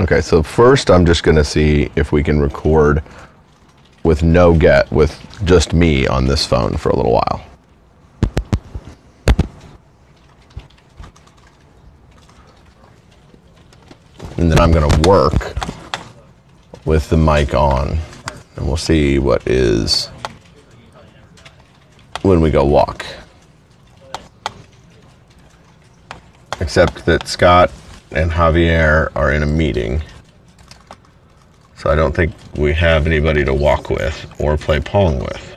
Okay, so first I'm just gonna see if we can record with no get, with just me on this phone for a little while. And then I'm gonna work with the mic on, and we'll see what is when we go walk. Except that Scott and Javier are in a meeting. So I don't think we have anybody to walk with or play Pong with.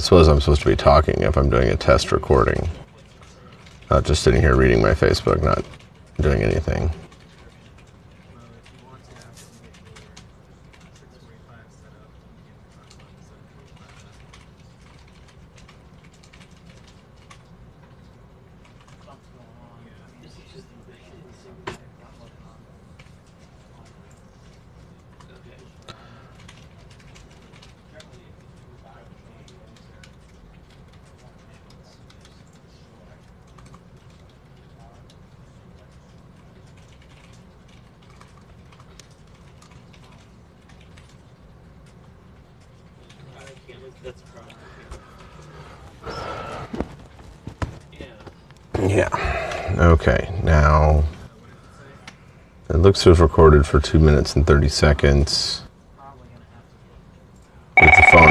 I suppose I'm supposed to be talking if I'm doing a test recording. Not just sitting here reading my Facebook, not doing anything. Yeah. Okay. Now, it looks to have recorded for two minutes and 30 seconds with the phone on.